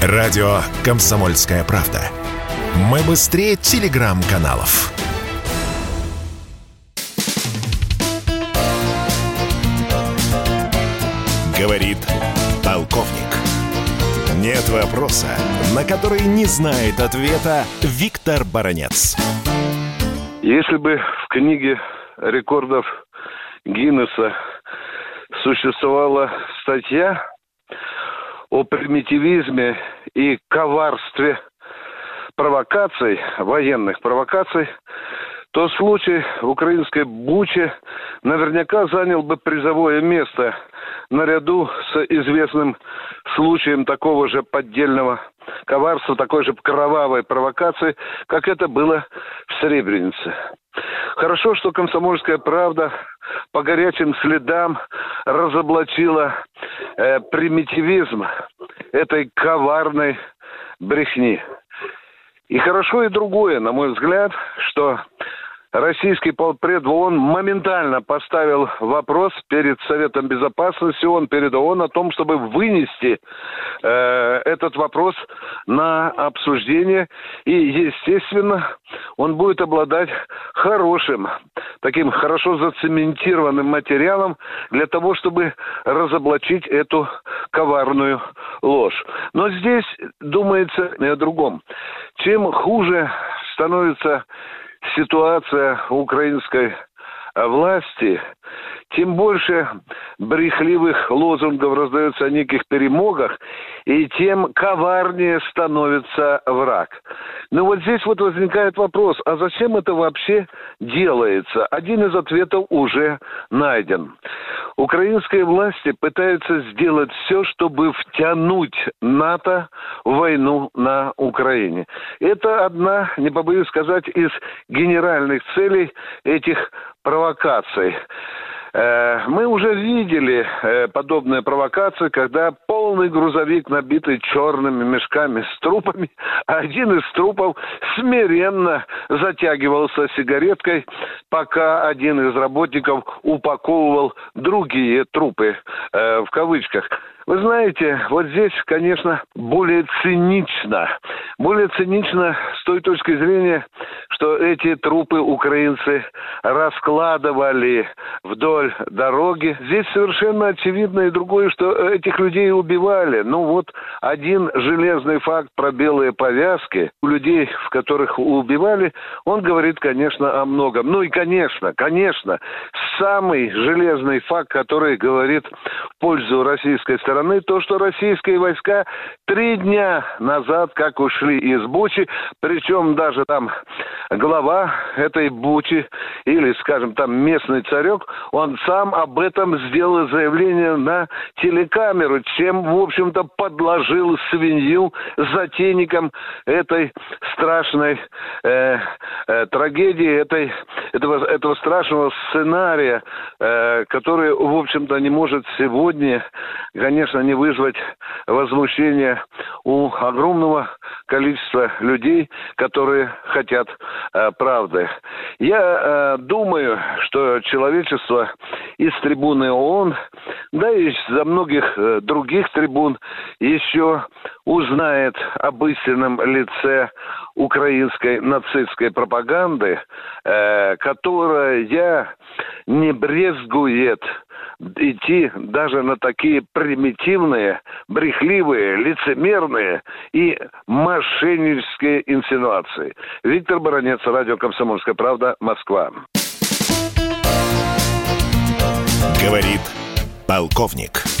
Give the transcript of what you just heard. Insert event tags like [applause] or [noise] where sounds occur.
Радио «Комсомольская правда». Мы быстрее телеграм-каналов. Говорит полковник. Нет вопроса, на который не знает ответа Виктор Баранец. Если бы в книге рекордов Гиннесса существовала статья о примитивизме и коварстве провокаций, военных провокаций, то случай в украинской Буче наверняка занял бы призовое место наряду с известным случаем такого же поддельного коварства, такой же кровавой провокации, как это было в Сребренице. Хорошо, что комсомольская правда по горячим следам разоблачила э, примитивизм этой коварной брехни. И хорошо и другое, на мой взгляд, что российский полпред ООН моментально поставил вопрос перед Советом Безопасности ООН, перед ООН о том, чтобы вынести э, этот вопрос на обсуждение. И, естественно, он будет обладать хорошим, таким хорошо зацементированным материалом для того, чтобы разоблачить эту коварную ложь. Но здесь думается о другом. Чем хуже становится ситуация украинской власти, тем больше брехливых лозунгов раздается о неких перемогах, и тем коварнее становится враг. Но вот здесь вот возникает вопрос, а зачем это вообще делается? Один из ответов уже найден. Украинские власти пытаются сделать все, чтобы втянуть НАТО в войну на Украине. Это одна, не побоюсь сказать, из генеральных целей этих провокаций. Э, мы уже видели э, подобные провокации, когда полный грузовик, набитый черными мешками с трупами, [laughs] один из трупов смиренно затягивался сигареткой, пока один из работников упаковывал другие трупы, э, в кавычках. Вы знаете, вот здесь, конечно, более цинично. Более цинично той точки зрения, что эти трупы украинцы раскладывали вдоль дороги. Здесь совершенно очевидно и другое, что этих людей убивали. Ну вот один железный факт про белые повязки у людей, в которых убивали, он говорит, конечно, о многом. Ну и, конечно, конечно, самый железный факт, который говорит в пользу российской стороны, то, что российские войска три дня назад как ушли из Бучи, причем даже там глава этой Бучи или, скажем, там местный царек, он сам об этом сделал заявление на телекамеру, чем, в общем-то, подложил свинью затейникам этой страшной э, э, трагедии, этой, этого, этого страшного сценария, э, который, в общем-то, не может сегодня, конечно, не вызвать возмущение у огромного количества людей, которые хотят э, правды. Я э, думаю, что человечество из трибуны ООН, да и за многих э, других трибун еще узнает об истинном лице украинской нацистской пропаганды, э, которая не брезгует идти даже на такие примитивные, брехливые, лицемерные и мошеннические инсинуации. Виктор Баранец, радио «Комсомольская правда», Москва. Говорит полковник.